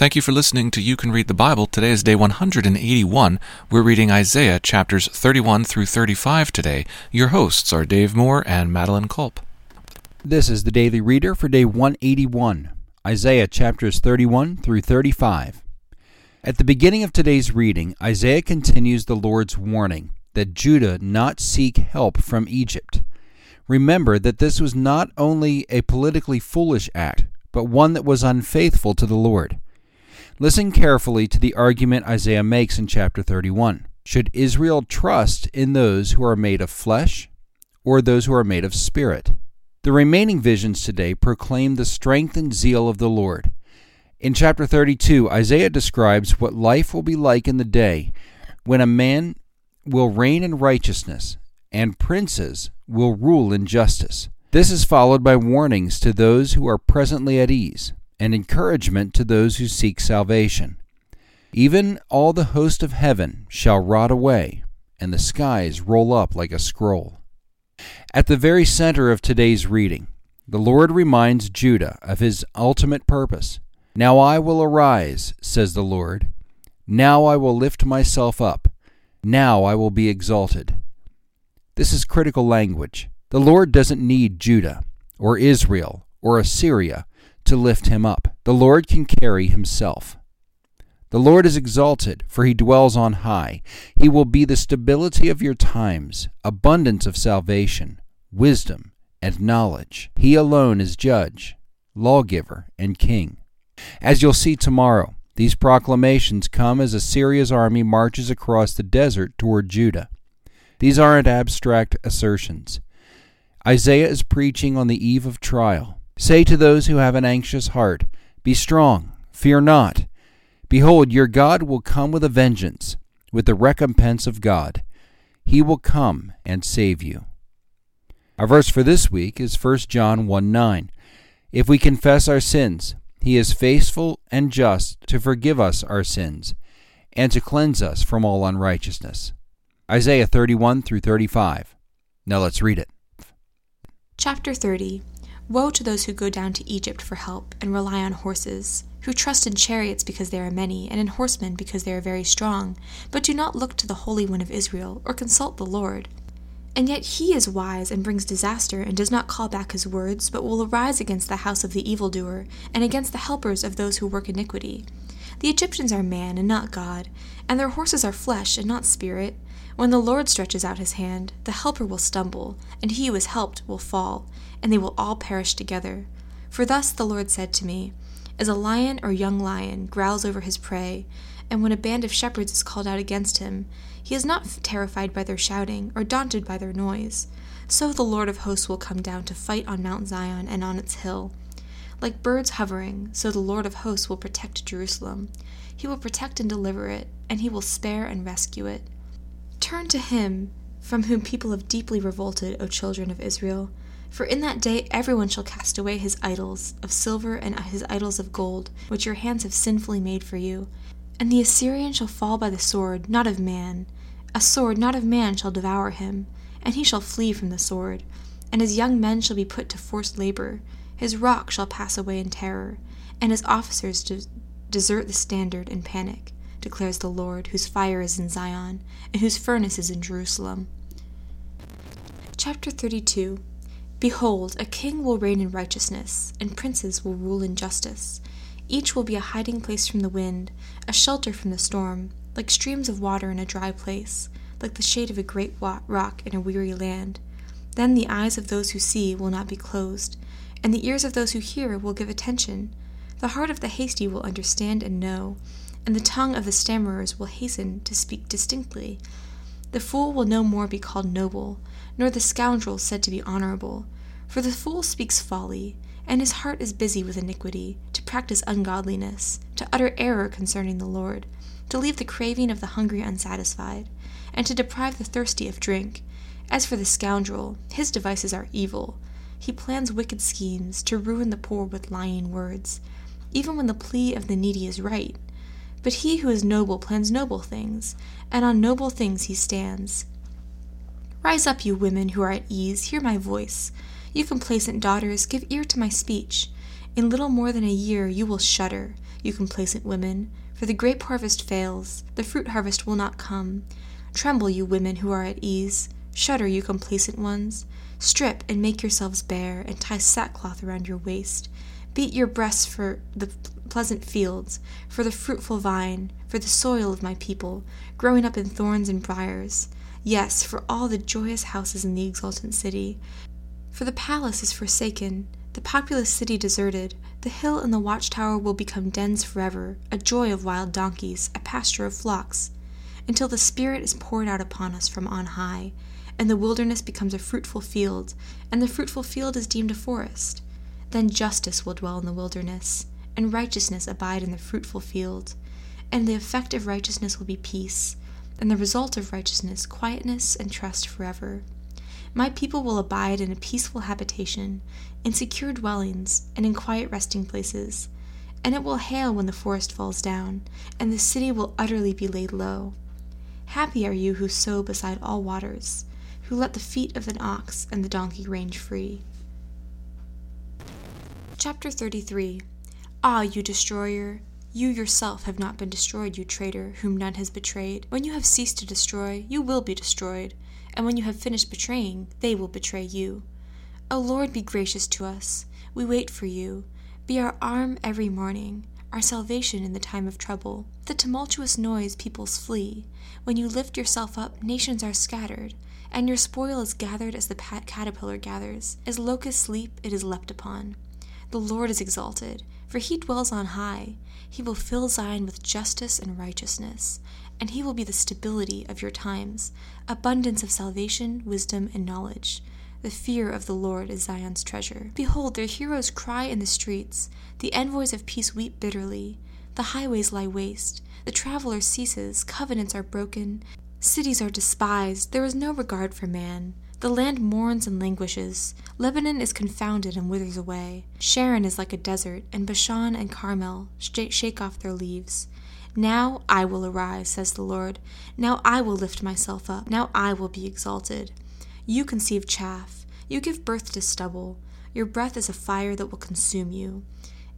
Thank you for listening to You Can Read the Bible. Today is day 181. We're reading Isaiah chapters 31 through 35 today. Your hosts are Dave Moore and Madeline Culp. This is the Daily Reader for day 181, Isaiah chapters 31 through 35. At the beginning of today's reading, Isaiah continues the Lord's warning that Judah not seek help from Egypt. Remember that this was not only a politically foolish act, but one that was unfaithful to the Lord. Listen carefully to the argument Isaiah makes in chapter 31. Should Israel trust in those who are made of flesh or those who are made of spirit? The remaining visions today proclaim the strength and zeal of the Lord. In chapter 32, Isaiah describes what life will be like in the day when a man will reign in righteousness and princes will rule in justice. This is followed by warnings to those who are presently at ease and encouragement to those who seek salvation. Even all the host of heaven shall rot away, and the skies roll up like a scroll. At the very center of today's reading, the Lord reminds Judah of his ultimate purpose. Now I will arise, says the Lord. Now I will lift myself up. Now I will be exalted. This is critical language. The Lord doesn't need Judah, or Israel, or Assyria to lift him up. The Lord can carry himself. The Lord is exalted, for he dwells on high. He will be the stability of your times, abundance of salvation, wisdom, and knowledge. He alone is judge, lawgiver, and king. As you'll see tomorrow, these proclamations come as Assyria's army marches across the desert toward Judah. These aren't abstract assertions. Isaiah is preaching on the eve of trial. Say to those who have an anxious heart, Be strong, fear not. Behold, your God will come with a vengeance, with the recompense of God. He will come and save you. Our verse for this week is 1 John 1 9. If we confess our sins, he is faithful and just to forgive us our sins and to cleanse us from all unrighteousness. Isaiah 31 through 35. Now let's read it. Chapter 30 Woe to those who go down to Egypt for help and rely on horses, who trust in chariots because they are many, and in horsemen because they are very strong, but do not look to the Holy One of Israel, or consult the Lord. And yet he is wise and brings disaster, and does not call back his words, but will arise against the house of the evildoer, and against the helpers of those who work iniquity. The Egyptians are man and not God, and their horses are flesh and not spirit. When the Lord stretches out his hand, the helper will stumble, and he who is helped will fall and they will all perish together. For thus the Lord said to me, As a lion or young lion growls over his prey, and when a band of shepherds is called out against him, he is not terrified by their shouting, or daunted by their noise. So the Lord of hosts will come down to fight on Mount Zion and on its hill. Like birds hovering, so the Lord of hosts will protect Jerusalem. He will protect and deliver it, and he will spare and rescue it. Turn to him, from whom people have deeply revolted, O children of Israel. For in that day everyone shall cast away his idols of silver and his idols of gold, which your hands have sinfully made for you. And the Assyrian shall fall by the sword, not of man. A sword not of man shall devour him, and he shall flee from the sword. And his young men shall be put to forced labor. His rock shall pass away in terror, and his officers de- desert the standard in panic, declares the Lord, whose fire is in Zion, and whose furnace is in Jerusalem. Chapter 32 Behold, a king will reign in righteousness, and princes will rule in justice. Each will be a hiding place from the wind, a shelter from the storm, like streams of water in a dry place, like the shade of a great rock in a weary land. Then the eyes of those who see will not be closed, and the ears of those who hear will give attention. The heart of the hasty will understand and know, and the tongue of the stammerers will hasten to speak distinctly. The fool will no more be called noble, nor the scoundrel said to be honorable. For the fool speaks folly, and his heart is busy with iniquity, to practice ungodliness, to utter error concerning the Lord, to leave the craving of the hungry unsatisfied, and to deprive the thirsty of drink. As for the scoundrel, his devices are evil. He plans wicked schemes to ruin the poor with lying words, even when the plea of the needy is right. But he who is noble plans noble things, and on noble things he stands. Rise up, you women who are at ease, hear my voice. You complacent daughters, give ear to my speech. In little more than a year you will shudder, you complacent women, for the grape harvest fails, the fruit harvest will not come. Tremble, you women who are at ease. Shudder, you complacent ones. Strip and make yourselves bare, and tie sackcloth around your waist. Beat your breasts for the pleasant fields, for the fruitful vine, for the soil of my people, growing up in thorns and briers. Yes, for all the joyous houses in the exultant city. For the palace is forsaken, the populous city deserted. The hill and the watchtower will become dens forever, a joy of wild donkeys, a pasture of flocks, until the Spirit is poured out upon us from on high, and the wilderness becomes a fruitful field, and the fruitful field is deemed a forest. Then justice will dwell in the wilderness, and righteousness abide in the fruitful field, and the effect of righteousness will be peace, and the result of righteousness quietness and trust forever. My people will abide in a peaceful habitation, in secure dwellings, and in quiet resting places. And it will hail when the forest falls down, and the city will utterly be laid low. Happy are you who sow beside all waters, who let the feet of an ox and the donkey range free. Chapter 33 Ah, you destroyer! You yourself have not been destroyed, you traitor, whom none has betrayed. When you have ceased to destroy, you will be destroyed, and when you have finished betraying, they will betray you. O Lord, be gracious to us. We wait for you. Be our arm every morning, our salvation in the time of trouble. The tumultuous noise peoples flee. When you lift yourself up, nations are scattered, and your spoil is gathered as the caterpillar gathers. As locusts sleep, it is leapt upon. The Lord is exalted, for he dwells on high. He will fill Zion with justice and righteousness, and he will be the stability of your times, abundance of salvation, wisdom, and knowledge. The fear of the Lord is Zion's treasure. Behold, their heroes cry in the streets. The envoys of peace weep bitterly. The highways lie waste. The traveler ceases. Covenants are broken. Cities are despised. There is no regard for man. The land mourns and languishes. Lebanon is confounded and withers away. Sharon is like a desert, and Bashan and Carmel shake off their leaves. Now I will arise, says the Lord. Now I will lift myself up. Now I will be exalted. You conceive chaff. You give birth to stubble. Your breath is a fire that will consume you.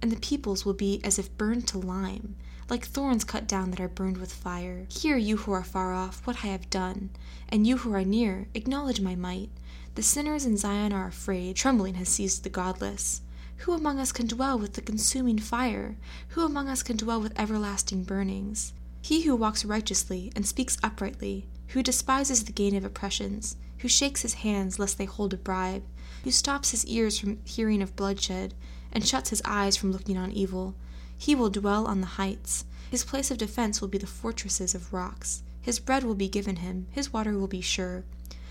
And the peoples will be as if burned to lime like thorns cut down that are burned with fire. Hear, you who are far off, what I have done, and you who are near, acknowledge my might. The sinners in Zion are afraid, trembling has seized the godless. Who among us can dwell with the consuming fire? Who among us can dwell with everlasting burnings? He who walks righteously and speaks uprightly, who despises the gain of oppressions, who shakes his hands lest they hold a bribe, who stops his ears from hearing of bloodshed, and shuts his eyes from looking on evil, he will dwell on the heights. His place of defense will be the fortresses of rocks. His bread will be given him, his water will be sure.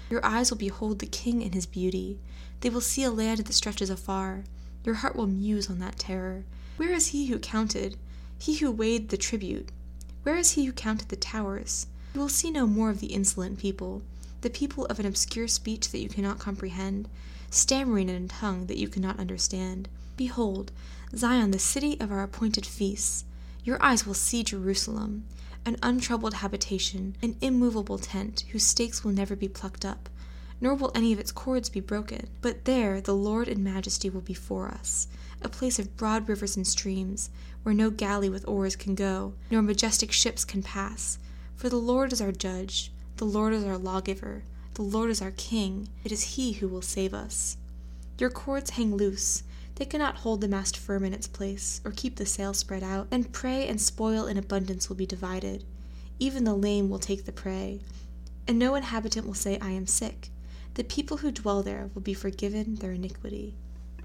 Your eyes will behold the king in his beauty. They will see a land that stretches afar. Your heart will muse on that terror. Where is he who counted, he who weighed the tribute? Where is he who counted the towers? You will see no more of the insolent people, the people of an obscure speech that you cannot comprehend, stammering in a tongue that you cannot understand. Behold, Zion, the city of our appointed feasts. Your eyes will see Jerusalem, an untroubled habitation, an immovable tent, whose stakes will never be plucked up, nor will any of its cords be broken. But there the Lord in majesty will be for us, a place of broad rivers and streams, where no galley with oars can go, nor majestic ships can pass. For the Lord is our judge, the Lord is our lawgiver, the Lord is our king. It is he who will save us. Your cords hang loose they cannot hold the mast firm in its place, or keep the sail spread out. and prey and spoil in abundance will be divided. Even the lame will take the prey. And no inhabitant will say, I am sick. The people who dwell there will be forgiven their iniquity.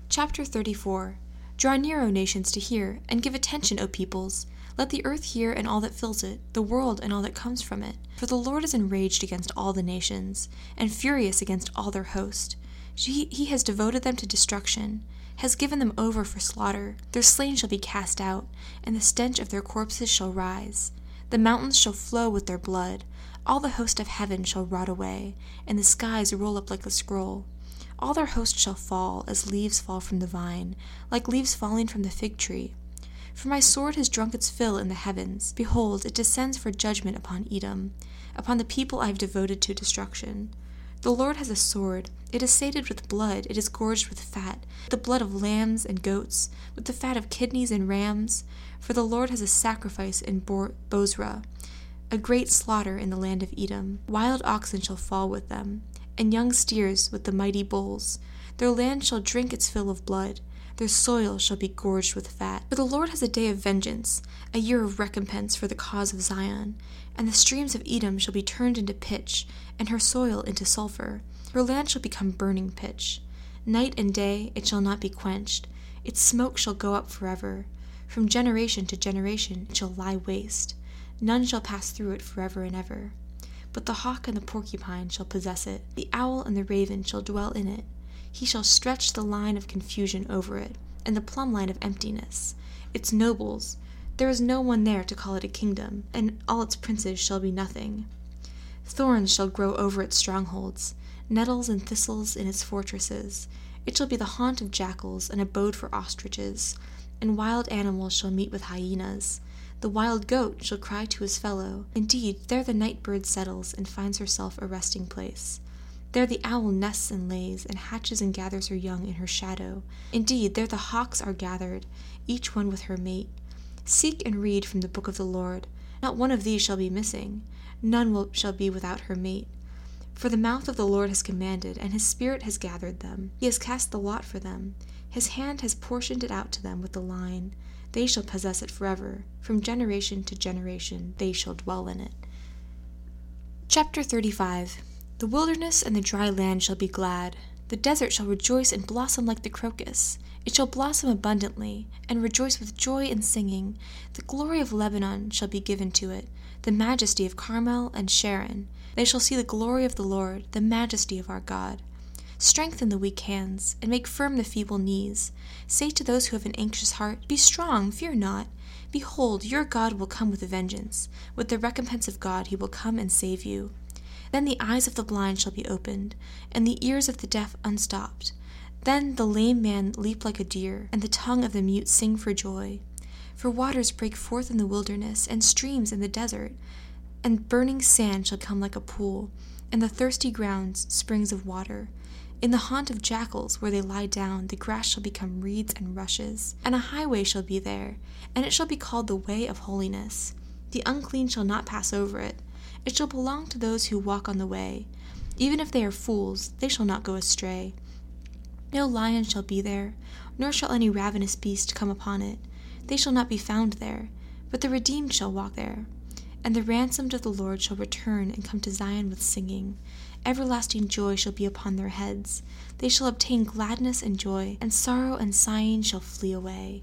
Chapter 34 Draw near, O nations, to hear, and give attention, O peoples. Let the earth hear and all that fills it, the world and all that comes from it. For the Lord is enraged against all the nations, and furious against all their host. He, he has devoted them to destruction has given them over for slaughter. Their slain shall be cast out, and the stench of their corpses shall rise. The mountains shall flow with their blood. All the host of heaven shall rot away, and the skies roll up like a scroll. All their host shall fall as leaves fall from the vine, like leaves falling from the fig tree. For my sword has drunk its fill in the heavens. Behold, it descends for judgment upon Edom, upon the people I have devoted to destruction. The Lord has a sword. It is sated with blood, it is gorged with fat, the blood of lambs and goats, with the fat of kidneys and rams. For the Lord has a sacrifice in Bo- Bozrah, a great slaughter in the land of Edom. Wild oxen shall fall with them, and young steers with the mighty bulls. Their land shall drink its fill of blood their soil shall be gorged with fat. For the Lord has a day of vengeance, a year of recompense for the cause of Zion. And the streams of Edom shall be turned into pitch, and her soil into sulphur. Her land shall become burning pitch. Night and day it shall not be quenched. Its smoke shall go up forever. From generation to generation it shall lie waste. None shall pass through it forever and ever. But the hawk and the porcupine shall possess it. The owl and the raven shall dwell in it. He shall stretch the line of confusion over it, and the plumb line of emptiness. Its nobles, there is no one there to call it a kingdom, and all its princes shall be nothing. Thorns shall grow over its strongholds, nettles and thistles in its fortresses. It shall be the haunt of jackals, an abode for ostriches, and wild animals shall meet with hyenas. The wild goat shall cry to his fellow. Indeed, there the night bird settles and finds herself a resting place. There the owl nests and lays, and hatches and gathers her young in her shadow. Indeed, there the hawks are gathered, each one with her mate. Seek and read from the book of the Lord. Not one of these shall be missing, none will, shall be without her mate. For the mouth of the Lord has commanded, and his spirit has gathered them. He has cast the lot for them. His hand has portioned it out to them with the line. They shall possess it forever. From generation to generation they shall dwell in it. Chapter 35 The wilderness and the dry land shall be glad. The desert shall rejoice and blossom like the crocus. It shall blossom abundantly, and rejoice with joy and singing. The glory of Lebanon shall be given to it, the majesty of Carmel and Sharon. They shall see the glory of the Lord, the majesty of our God. Strengthen the weak hands, and make firm the feeble knees. Say to those who have an anxious heart, Be strong, fear not. Behold, your God will come with a vengeance. With the recompense of God, he will come and save you. Then the eyes of the blind shall be opened, and the ears of the deaf unstopped. Then the lame man leap like a deer, and the tongue of the mute sing for joy. For waters break forth in the wilderness, and streams in the desert, and burning sand shall come like a pool, and the thirsty grounds springs of water. In the haunt of jackals, where they lie down, the grass shall become reeds and rushes, and a highway shall be there, and it shall be called the way of holiness. The unclean shall not pass over it. It shall belong to those who walk on the way. Even if they are fools, they shall not go astray. No lion shall be there, nor shall any ravenous beast come upon it. They shall not be found there, but the redeemed shall walk there. And the ransomed of the Lord shall return and come to Zion with singing. Everlasting joy shall be upon their heads. They shall obtain gladness and joy, and sorrow and sighing shall flee away.